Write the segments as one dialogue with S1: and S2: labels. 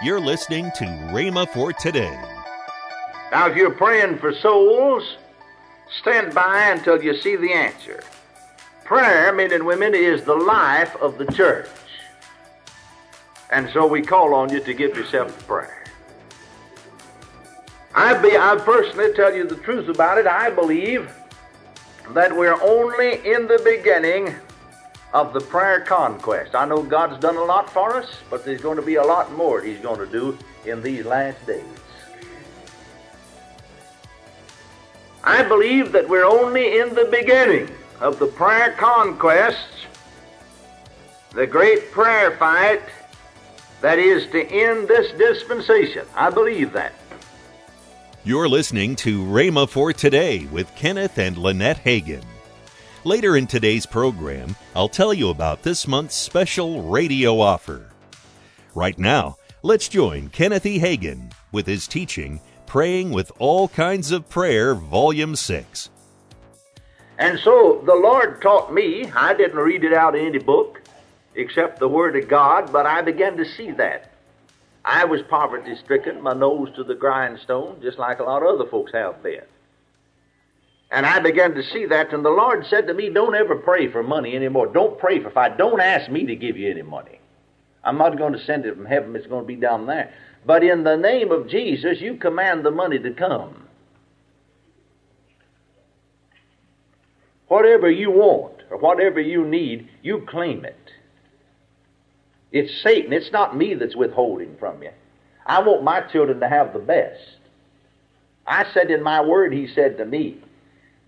S1: You're listening to Rhema for today.
S2: Now, if you're praying for souls, stand by until you see the answer. Prayer, men and women, is the life of the church. And so we call on you to give yourself to prayer. I, be, I personally tell you the truth about it. I believe that we're only in the beginning of the prayer conquest. I know God's done a lot for us, but there's going to be a lot more He's going to do in these last days. I believe that we're only in the beginning of the prayer conquest, the great prayer fight that is to end this dispensation. I believe that.
S1: You're listening to Rhema for Today with Kenneth and Lynette Hagin. Later in today's program, I'll tell you about this month's special radio offer. Right now, let's join Kenneth E. Hagin with his teaching, Praying with All Kinds of Prayer, Volume 6.
S2: And so the Lord taught me, I didn't read it out in any book except the Word of God, but I began to see that. I was poverty stricken, my nose to the grindstone, just like a lot of other folks have been. And I began to see that, and the Lord said to me, Don't ever pray for money anymore. Don't pray for fight. Don't ask me to give you any money. I'm not going to send it from heaven, it's going to be down there. But in the name of Jesus, you command the money to come. Whatever you want or whatever you need, you claim it. It's Satan. It's not me that's withholding from you. I want my children to have the best. I said in my word, he said to me,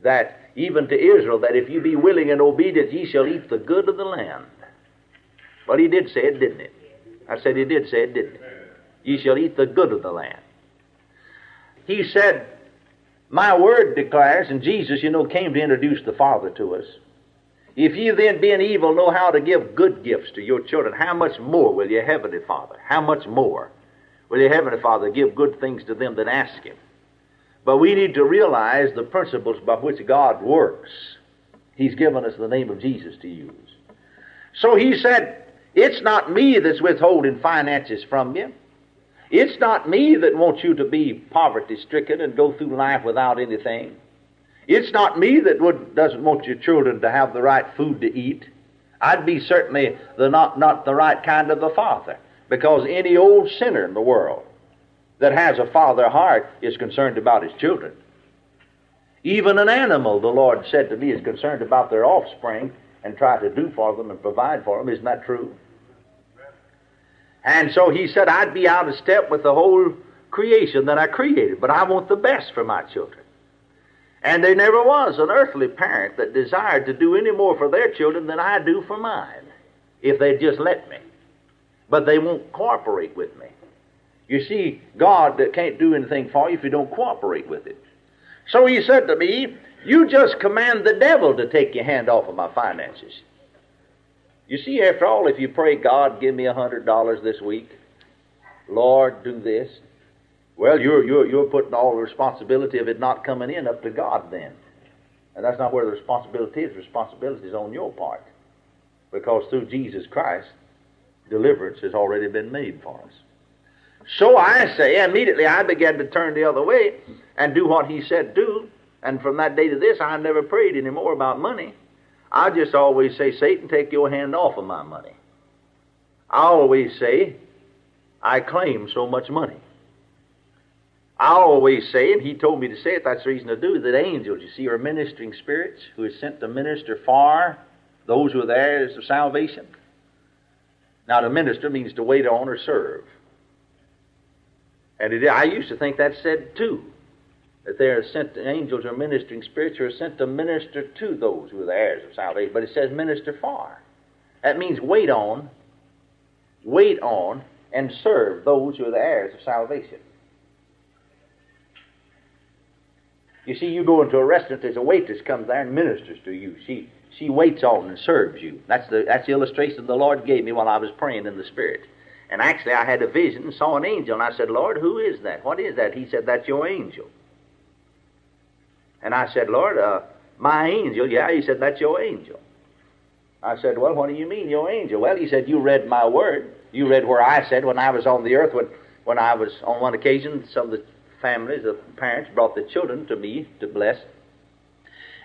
S2: that even to Israel, that if you be willing and obedient, ye shall eat the good of the land. Well, he did say it, didn't it? I said he did say it, didn't it? Ye shall eat the good of the land. He said, My word declares, and Jesus, you know, came to introduce the Father to us. If ye then, being evil, know how to give good gifts to your children, how much more will your heavenly Father, how much more will your heavenly Father give good things to them that ask him? But we need to realize the principles by which God works. He's given us the name of Jesus to use. So he said, It's not me that's withholding finances from you. It's not me that wants you to be poverty stricken and go through life without anything. It's not me that would, doesn't want your children to have the right food to eat. I'd be certainly the not, not the right kind of a father because any old sinner in the world that has a father heart is concerned about his children. Even an animal, the Lord said to me, is concerned about their offspring and try to do for them and provide for them. Isn't that true? And so he said, I'd be out of step with the whole creation that I created, but I want the best for my children. And there never was an earthly parent that desired to do any more for their children than I do for mine, if they'd just let me. But they won't cooperate with me. You see, God can't do anything for you if you don't cooperate with it. So he said to me, You just command the devil to take your hand off of my finances. You see, after all, if you pray, God, give me a hundred dollars this week, Lord, do this. Well, you're, you're, you're putting all the responsibility of it not coming in up to God then. And that's not where the responsibility is. Responsibility is on your part. Because through Jesus Christ, deliverance has already been made for us. So I say, immediately I began to turn the other way and do what he said do. And from that day to this, I never prayed anymore about money. I just always say, Satan, take your hand off of my money. I always say, I claim so much money. I always say, and he told me to say it, that's the reason to do that angels, you see, are ministering spirits who are sent to minister for those who are heirs of salvation. Now, to minister means to wait on or serve. And it, I used to think that said too, that they are sent, angels or ministering spirits who are sent to minister to those who are the heirs of salvation. But it says minister for. That means wait on, wait on, and serve those who are the heirs of salvation. You see, you go into a restaurant, there's a waitress comes there and ministers to you. She she waits on and serves you. That's the that's the illustration the Lord gave me while I was praying in the Spirit. And actually, I had a vision and saw an angel, and I said, Lord, who is that? What is that? He said, That's your angel. And I said, Lord, uh, my angel? Yeah, he said, That's your angel. I said, Well, what do you mean, your angel? Well, he said, You read my word, You read where I said when I was on the earth, when, when I was on one occasion, some of the families, the parents brought the children to me to bless.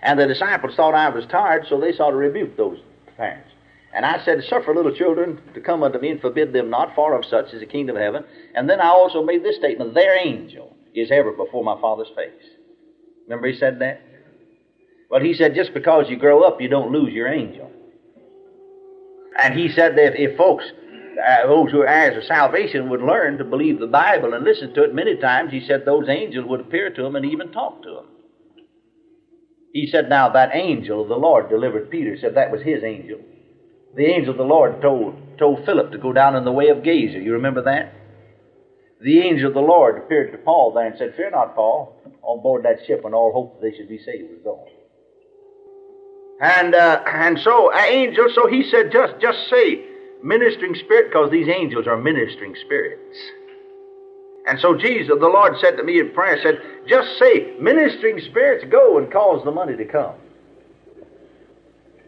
S2: And the disciples thought I was tired, so they sought to rebuke those parents. And I said, Suffer little children to come unto me and forbid them not, for of such is the kingdom of heaven. And then I also made this statement Their angel is ever before my Father's face. Remember he said that? Well, he said, just because you grow up, you don't lose your angel. And he said that if, folks, uh, those who are heirs of salvation, would learn to believe the Bible and listen to it many times, he said those angels would appear to them and even talk to them. He said, now that angel the Lord delivered Peter. Said that was his angel. The angel of the Lord told, told Philip to go down in the way of Gaza. You remember that? The angel of the Lord appeared to Paul there and said, Fear not, Paul, on board that ship when all hope that they should be saved was gone. And uh, and so uh, angels. So he said, just just say ministering spirit, because these angels are ministering spirits. And so Jesus, the Lord, said to me in prayer, said, just say, ministering spirits, go and cause the money to come.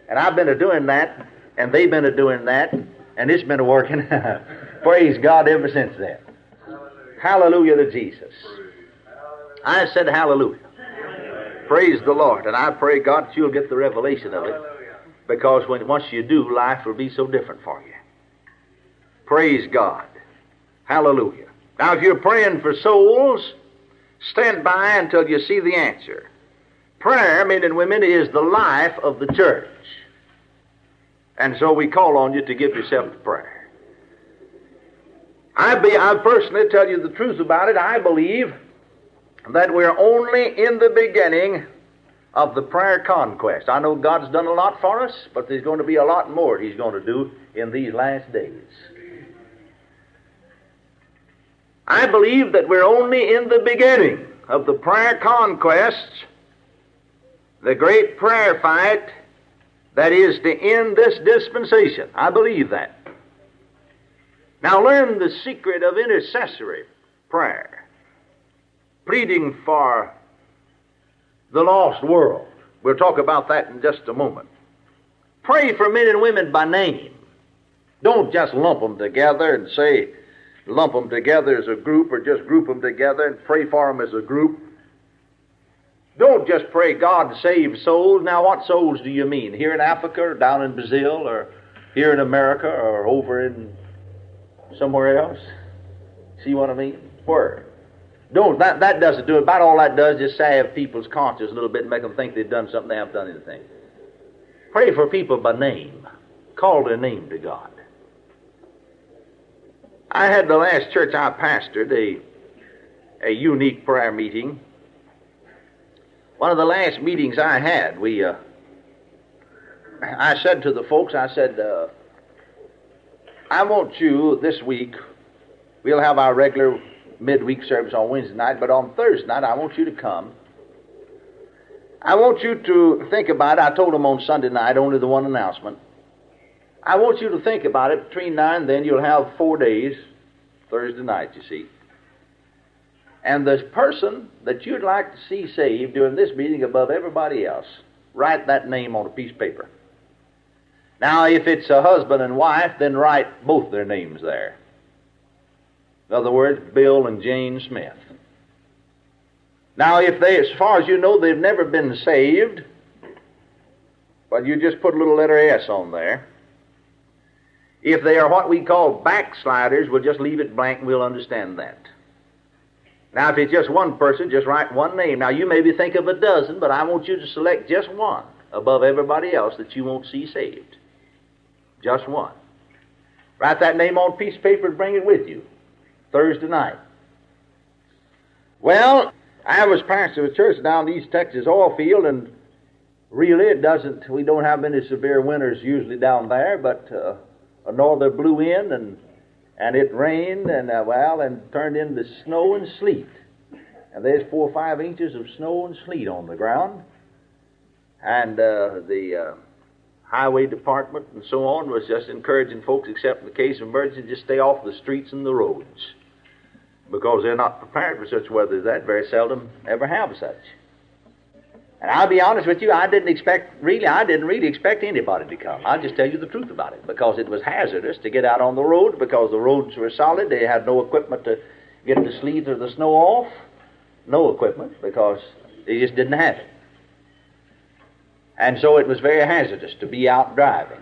S2: And I've been a doing that, and they've been a doing that, and it's been a working. Praise God ever since then. Hallelujah to Jesus. I said hallelujah. Praise the Lord. And I pray, God, that you'll get the revelation of it. Because when once you do, life will be so different for you. Praise God. Hallelujah. Now, if you're praying for souls, stand by until you see the answer. Prayer, men and women, is the life of the church. And so we call on you to give yourself to prayer. I, be, I personally tell you the truth about it. I believe that we're only in the beginning of the prayer conquest. I know God's done a lot for us, but there's going to be a lot more He's going to do in these last days. I believe that we're only in the beginning of the prayer conquest, the great prayer fight that is to end this dispensation. I believe that. Now learn the secret of intercessory prayer pleading for the lost world. We'll talk about that in just a moment. Pray for men and women by name. Don't just lump them together and say, lump them together as a group or just group them together and pray for them as a group. Don't just pray, God save souls. Now, what souls do you mean? Here in Africa or down in Brazil or here in America or over in somewhere else? See what I mean? Where? Don't that that doesn't do it. About all that does is salve people's conscience a little bit and make them think they've done something they haven't done anything. Pray for people by name. Call their name to God. I had the last church I pastored a a unique prayer meeting. One of the last meetings I had, we uh, I said to the folks, I said, uh, I want you this week. We'll have our regular midweek service on Wednesday night, but on Thursday night, I want you to come. I want you to think about it. I told them on Sunday night, only the one announcement. I want you to think about it. Between now and then, you'll have four days, Thursday night, you see. And the person that you'd like to see saved during this meeting above everybody else, write that name on a piece of paper. Now, if it's a husband and wife, then write both their names there. In other words, Bill and Jane Smith. Now, if they, as far as you know, they've never been saved, but you just put a little letter S on there. If they are what we call backsliders, we'll just leave it blank and we'll understand that. Now, if it's just one person, just write one name. Now, you maybe think of a dozen, but I want you to select just one above everybody else that you won't see saved. Just one. Write that name on a piece of paper and bring it with you. Thursday night. Well, I was pastor of a church down in East Texas oil field, and really it doesn't, we don't have any severe winters usually down there, but uh, a norther blew in and and it rained and uh, well and turned into snow and sleet. And there's four or five inches of snow and sleet on the ground. And uh, the uh, highway department and so on was just encouraging folks, except in the case of emergency, just stay off the streets and the roads because they're not prepared for such weather as that, very seldom ever have such. And I'll be honest with you, I didn't expect, really, I didn't really expect anybody to come. I'll just tell you the truth about it because it was hazardous to get out on the road because the roads were solid. They had no equipment to get the sleet or the snow off. No equipment because they just didn't have it. And so it was very hazardous to be out driving.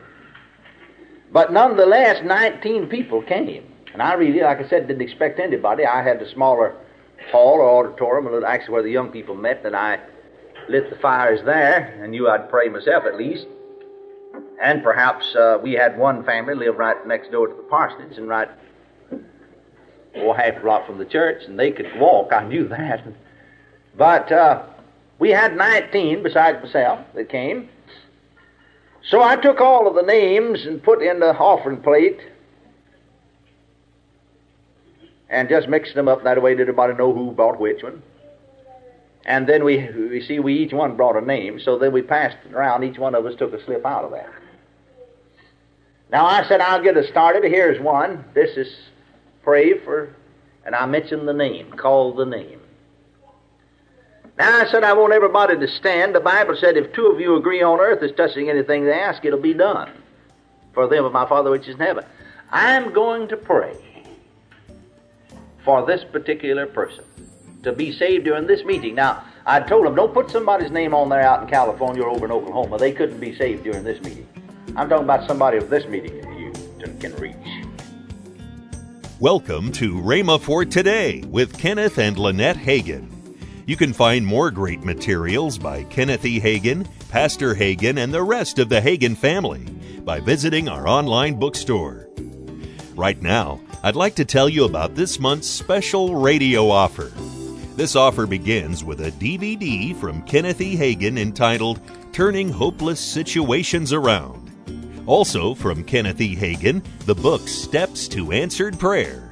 S2: But nonetheless, 19 people came. And I really, like I said, didn't expect anybody. I had the smaller hall or auditorium, actually where the young people met, and I lit the fires there, and knew I'd pray myself at least. And perhaps uh, we had one family live right next door to the parsonage and right or half a block from the church, and they could walk. I knew that. But uh, we had 19 besides myself that came. So I took all of the names and put in the offering plate and just mixed them up that way that everybody know who bought which one. And then we, we see we each one brought a name, so then we passed it around. Each one of us took a slip out of that. Now I said, I'll get us started. Here's one. This is pray for, and I mentioned the name, called the name. Now I said, I want everybody to stand. The Bible said, if two of you agree on earth as touching anything they ask, it'll be done for them of my Father which is in heaven. I'm going to pray for this particular person to be saved during this meeting. Now, I told them, don't put somebody's name on there out in California or over in Oklahoma. They couldn't be saved during this meeting. I'm talking about somebody of this meeting that you can reach.
S1: Welcome to Rhema for Today with Kenneth and Lynette Hagin. You can find more great materials by Kenneth E. Hagin, Pastor Hagin, and the rest of the Hagin family by visiting our online bookstore. Right now, I'd like to tell you about this month's special radio offer. This offer begins with a DVD from Kenneth E. Hagin entitled Turning Hopeless Situations Around. Also from Kenneth E. Hagin, the book Steps to Answered Prayer.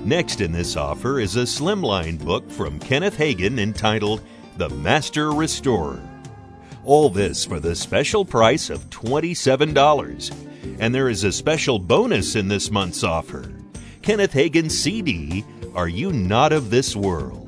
S1: Next in this offer is a slimline book from Kenneth Hagin entitled The Master Restorer. All this for the special price of $27. And there is a special bonus in this month's offer Kenneth Hagin CD Are You Not of This World?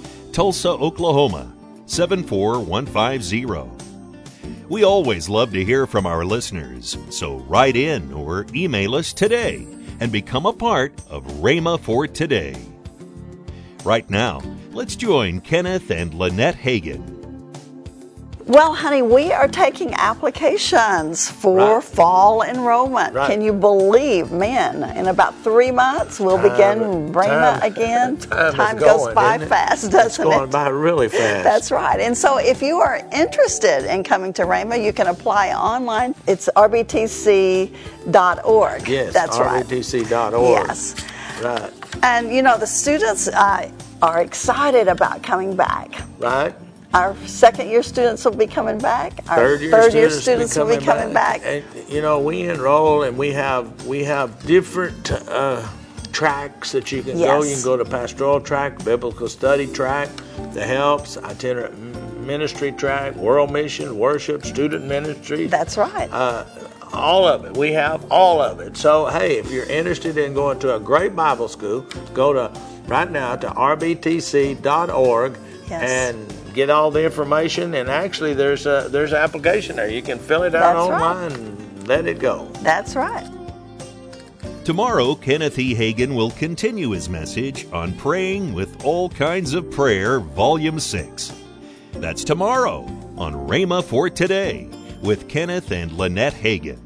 S1: Tulsa, Oklahoma 74150. We always love to hear from our listeners, so write in or email us today and become a part of Rhema for Today. Right now, let's join Kenneth and Lynette Hagin.
S3: Well, honey, we are taking applications for
S4: Right.
S3: fall enrollment.
S4: Right.
S3: Can you believe, man, in about three months we'll begin Rhema
S4: time-
S3: again?
S4: time is
S3: goes
S4: going,
S3: by
S4: isn't it?
S3: fast, doesn't
S4: going
S3: it?
S4: by really fast.
S3: That's right. And so if you are interested in coming to Rhema, you can apply online. It's rbtc.org.
S4: yes.
S3: That's right.
S4: RBTC.org.
S3: Yes.
S4: Right.
S3: And you know, the students uh, are excited about coming back.
S4: Right.
S3: Our second year students will be coming back. Our
S4: Third year
S3: third year
S4: students,
S3: students will be coming back.
S4: And, you know, we enroll and we have we have different uh, tracks that you can go. You can go to pastoral track, biblical study track, the helps, itinerant ministry track, world mission, worship, student ministry.
S3: That's right.
S4: uh, all of it. We have all of it. So, hey, if you're interested in going to a great Bible school, go to right now to rbtc.org
S3: Yes.
S4: and get all the information. And actually, there's a there's an application there. You can fill it out
S3: That's right.
S4: online and let it go.
S3: That's right.
S1: Tomorrow, Kenneth E. Hagin will continue his message on Praying with All Kinds of Prayer, Volume 6. That's tomorrow on Rhema for Today with Kenneth and Lynette Hagin.